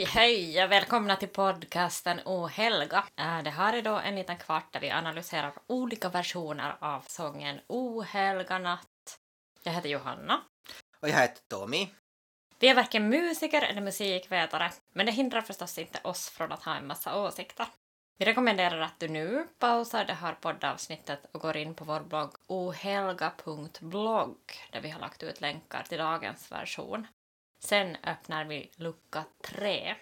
Hej, hej och välkomna till podcasten O helga. Äh, Det här är då en liten kvart där vi analyserar olika versioner av sången O helga natt. Jag heter Johanna. Och jag heter Tommy. Vi är varken musiker eller musikvetare, men det hindrar förstås inte oss från att ha en massa åsikter. Vi rekommenderar att du nu pausar det här poddavsnittet och går in på vår blogg ohelga.blogg där vi har lagt ut länkar till dagens version. Sen öppnar vi lucka tre.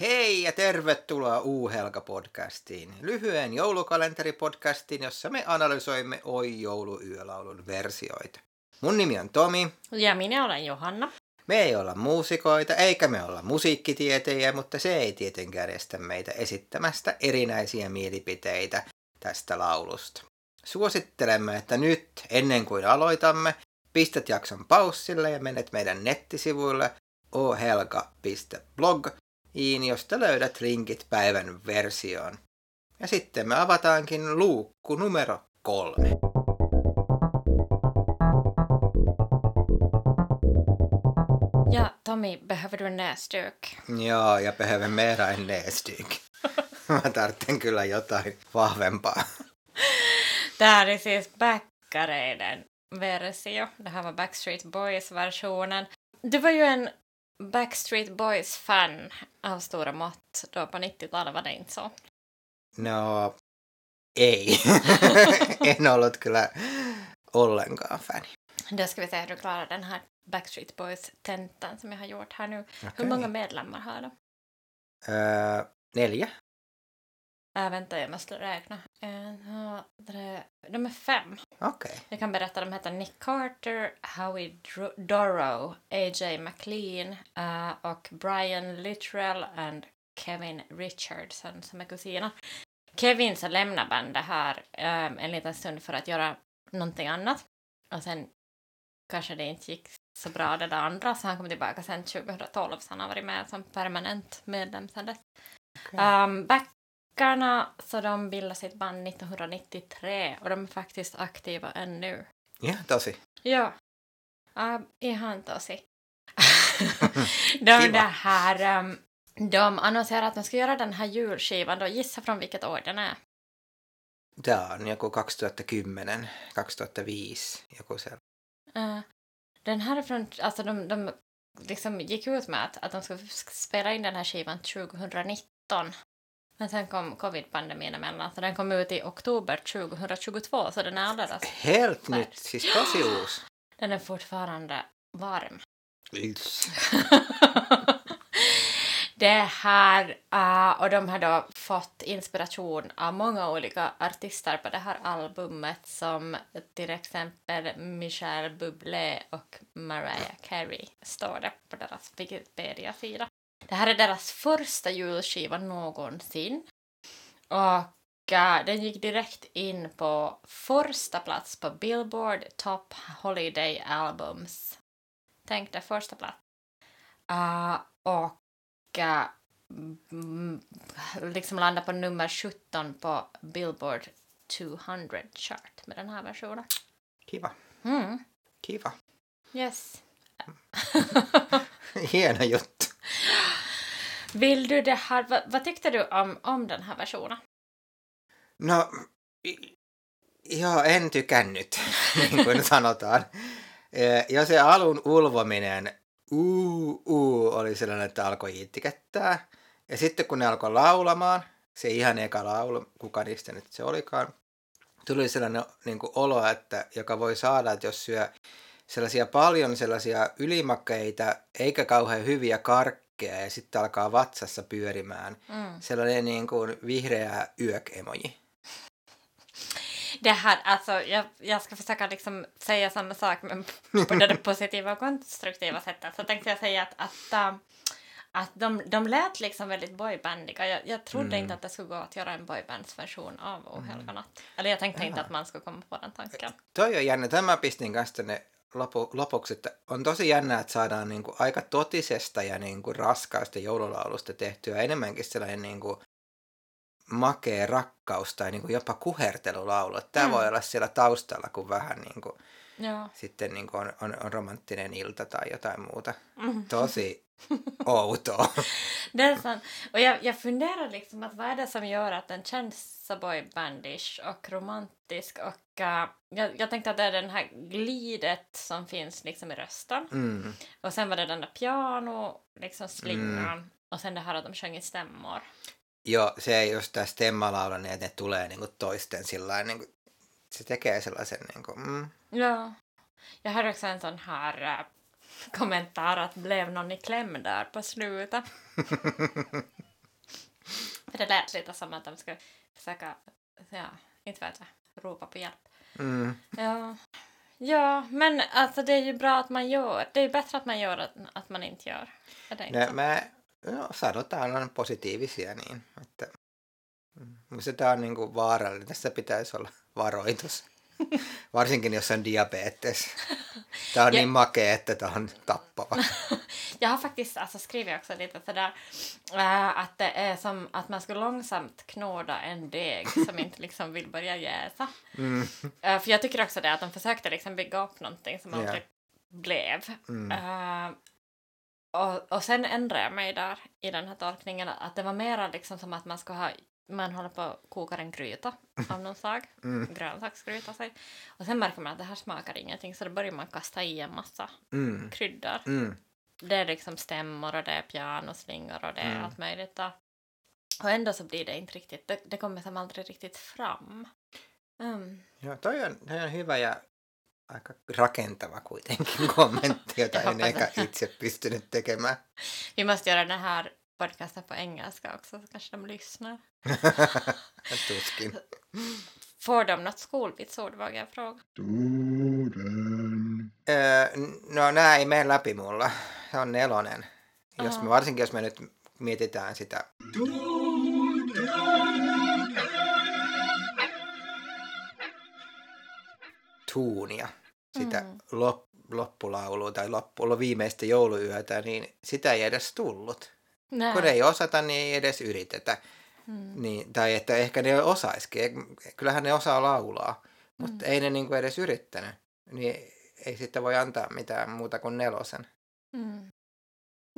Hei ja tervetuloa Uuhelga-podcastiin, lyhyen joulukalenteripodcastiin, jossa me analysoimme Oi jouluyölaulun versioita. Mun nimi on Tomi. Ja minä olen Johanna. Me ei olla muusikoita eikä me olla musiikkitietäjiä, mutta se ei tietenkään estä meitä esittämästä erinäisiä mielipiteitä tästä laulusta. Suosittelemme, että nyt ennen kuin aloitamme, pistät jakson paussille ja menet meidän nettisivuille ohelga.blog, josta löydät linkit päivän versioon. Ja sitten me avataankin luukku numero kolme. Ja Tommy, behöver du en näsduk? Joo, ja behöver mera en näsdyk. Mä tarvitsen kyllä jotain vahvempaa. Här är siis Backareiden versio. Det här var Backstreet Boys-versionen. Du var ju en Backstreet Boys-fan av stora mått då på 90-talet, var det inte så? No, ei. en ollut kyllä ollenkaan fani. Då ska vi se hur du klarar den här Backstreet Boys-tentan som jag har gjort här nu. Hur Okej. många medlemmar har de? Öö, neljä? Äh, vänta, jag måste räkna. En, två, tre... De är fem. Okej. Jag kan berätta, de heter Nick Carter, Howie Dorrow, A.J. McLean eh, och Brian Littrell och Kevin Richardson som är kusiner. Kevin så lämnade bandet här eh, en liten stund för att göra någonting annat. Och sen kanske det inte gick så bra det där andra så han kom tillbaka sen 2012 så han har varit med som permanent medlem sen dess. Okej. Um, backarna, så de bildade sitt band 1993 och de är faktiskt aktiva ännu. Ja, tosi. Ja. Uh, ihan tosi. de, det här, um, de annonserade att de ska göra den här julskivan. Då gissa från vilket år den är. Tää on joku 2010, 2005, joku se. Uh, den här är från, alltså de, de liksom gick ut med att, att de skulle spela in den här skivan 2019. Men sen kom covid-pandemin emellan, så den kom ut i oktober 2022, så den är alldeles... Helt Nej. nytt, uusi. Den är fortfarande varm. Yes. Det här, uh, och de har då fått inspiration av många olika artister på det här albumet som till exempel Michelle Bublé och Mariah Carey står det på deras Wikipedia-sida. Det här är deras första julskiva någonsin och uh, den gick direkt in på första plats på Billboard Top Holiday Albums. Tänk dig första plats. Uh, och uh, liksom landa på nummer 17 på Billboard 200 chart med den här versionen. Kiva. Mm. Kiva. Yes. Hieno juttu. Vill du det här, vad, vad tyckte du om, om den här versionen? No, joo, en tykännyt, niin kuin sanotaan. Eh, Ja se alun ulvominen, uu, uu, oli sellainen, että alkoi itkettää. Ja sitten kun ne alkoi laulamaan, se ihan eka laulu, kuka niistä nyt se olikaan, tuli sellainen niin kuin olo, että, joka voi saada, että jos syö sellaisia paljon sellaisia ylimakeita, eikä kauhean hyviä karkkeja, ja sitten alkaa vatsassa pyörimään Mm. sellainen niin kuin vihreä yök-emoji. Det här, alltså, jag, jag ska försöka liksom säga samma sak men på det positiva och konstruktiva sättet. Så tänkte jag säga att, att, äh, att de, de lät liksom väldigt boybandiga. Jag, jag trodde Mm. inte att det skulle gå att göra en boybandsversion av O helga natt. Eller jag tänkte inte Jaha. att man skulle komma på den tanken. Toi on jännä. Tämä pistin kanssa tänne lopu, lopuksi, että on tosi jännä, että saadaan niin kuin aika totisesta ja niin kuin raskaasta joululaulusta tehtyä enemmänkin sellainen niin kuin makea rakkaus tai niin kuin jopa kuhertelulaulu. Tämä Mm. voi olla siellä taustalla, kun vähän niin kuin Ja. sitten niin kuin on, on, on romanttinen ilta tai jotain muuta. Mm. Tosi Det är sant. Och jag, jag funderar liksom att vad är det som gör att den känns så boybandish och romantisk och uh, jag, jag tänkte att det är den här glidet som finns liksom i rösten Mm. och sen var det den där piano, liksom slingan och sen det här att de sjöng i stämmor. Joo, se just tämä stemmalaula, niin että ne tulee niin kuin toisten sillä niin kuin, se tekee sellaisen niin kuin, mm, Ja. Jag hörde också en sån här äh, kommentar att blev någon i kläm där på slutet. För det lät lite som att de skulle försöka, ja, inte vet jag, ropa på hjälp. mm, Ja. Ja, men alltså det är ju bra att man gör. Det är ju bättre att man gör än att man inte gör. Är det inte ne, så? mä, no, sanotaan on positiivisia niin, että mm, on niin kuin vaarallinen, tässä pitäisi olla varoitus. Varsinkin jos on diabetes. Tämä on Ja- niin makea, että tämä on tappava. Jag har faktiskt alltså, skrivit också lite sådär äh, att det är som att man skulle långsamt knåda en deg som inte liksom vill börja jäsa. Mm, Äh, för jag tycker också det att de försökte liksom bygga upp någonting som aldrig blev. mm, Äh, och, och sen ändrade jag mig där i den här tolkningen att det var mera liksom som att man ska ha man håller på att koka en gryta av någon slag, mm, grönsaksgryta säg. Och sen märker man att det här smakar ingenting så då börjar man kasta i en massa mm, kryddor. mm. Det är liksom stämmor och det är pianoslingor och det är Mm. allt möjligt. Och, och ändå så blir det inte riktigt, det, det kommer som aldrig riktigt fram. Mm. Joo, toi on, toi on hyvä ja aika rakentava kuitenkin kommentti, jota en det. itse pystynyt tekemään. Vi måste göra den här podcasten på engelska också så kanske de lyssnar. Tuskin. Får de något skolvitsord vågar jag fråga? Öö, no nämä ei mene läpi mulla. Se on nelonen. Jos me, varsinkin jos me nyt mietitään sitä tuunia, sitä Mm. lop, loppulaulua tai loppu, viimeistä jouluyötä, niin sitä ei edes tullut. Nej. Kun ei osata, niin ei edes yritetä. Mm. Niin, tai että ehkä ne osaisikin. Kyllähän ne osaa laulaa, mutta Mm. ei ne niinku edes yrittänyt. Niin ei sitten voi antaa mitään muuta kuin nelosen. Mm.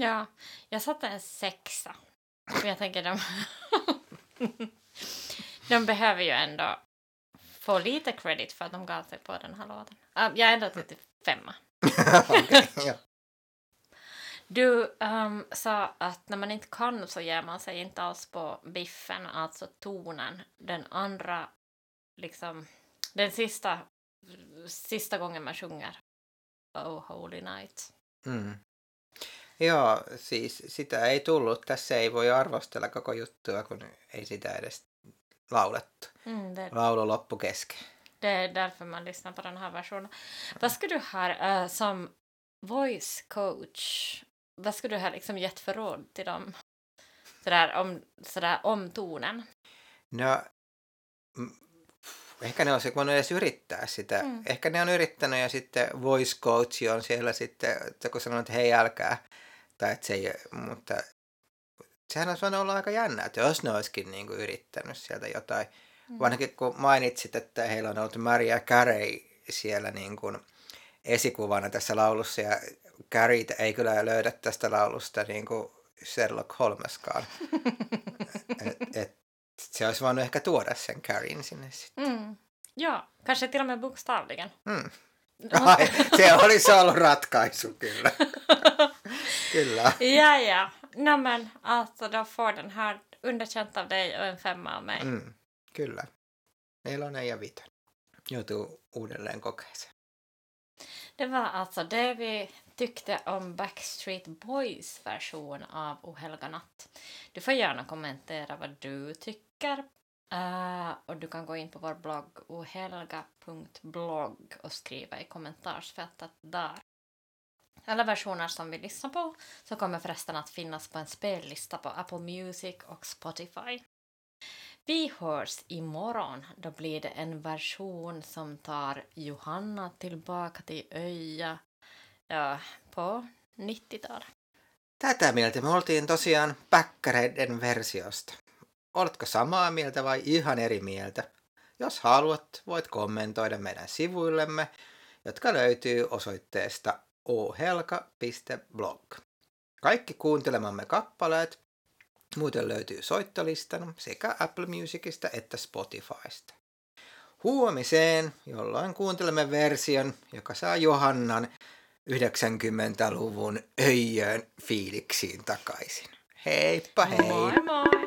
Ja, jag satte en sexa. För jag tänker de... de behöver ju ändå få lite credit för att de gav sig på den här låten. Uh, jag är ändå till femma. Okei, joo. Du ehm, sa att när man inte kan så ger man sig inte alls på biffen, alltså tonen. Den andra, liksom, den sista, sista gången man sjunger Oh Holy Night. Mm. Joo, siis sitä ei tullut. Tässä ei voi arvostella koko juttua, kun ei sitä edes laulettu. Mm, det, Laulu loppu kesken. det är därför man lyssnar på den här versionen. Vad skulle du här eh, som voice coach, vad skulle du här liksom gett för råd till dem? Sådär om, sådär om tonen. No, mm, ehkä ne olisi voinut edes yrittää sitä. Mm. Ehkä ne on yrittänyt ja sitten voice coach on siellä sitten, että kun sanoo, että hei älkää. Tai että se ei, mutta sehän olisi voinut olla aika jännä, että jos ne olisikin niin kuin yrittänyt sieltä jotain. Mm. Vanhankin kun mainitsit, että heillä on ollut Maria Carey siellä niin kuin esikuvana tässä laulussa ja Carey ei kyllä löydä tästä laulusta niin kuin Sherlock Holmeskaan. et, et, se olisi voinut ehkä tuoda sen Carreyn sinne sitten. Mm. Ja, kanske till och med bokstavligen. Mm. Ai, se olisi ollut ratkaisu kyllä. kyllä. ja, ja. No men alltså då får den här underkänt av dig och en femma av mig. Mm, kyllä. Nelonen ja vitonen. Joutuu uudelleen kokeeseen. Det var alltså det vi tyckte om Backstreet Boys version av O helga natt. Du får gärna kommentera vad du tycker. uh, och du kan gå in på vår blogg ohelga.blogg och skriva i kommentarsfältet där. Alla versioner som vi lyssnar på så kommer förresten att finnas på en spellista på Apple Music och Spotify. Vi hörs imorgon. Då blir det en version som tar Johanna tillbaka till Öja ja, på 90-talet. Tätä mieltä me oltiin tosiaan päkkäreiden versiosta. Oletko samaa mieltä vai ihan eri mieltä? Jos haluat, voit kommentoida meidän sivuillemme, jotka löytyy osoitteesta ohelka.blog. Kaikki kuuntelemamme kappaleet muuten löytyy soittolistan sekä Apple Musicista että Spotifysta. Huomiseen, jolloin kuuntelemme version, joka saa Johannan 90-luvun öijön fiiliksiin takaisin. Heippa hei! Moi moi!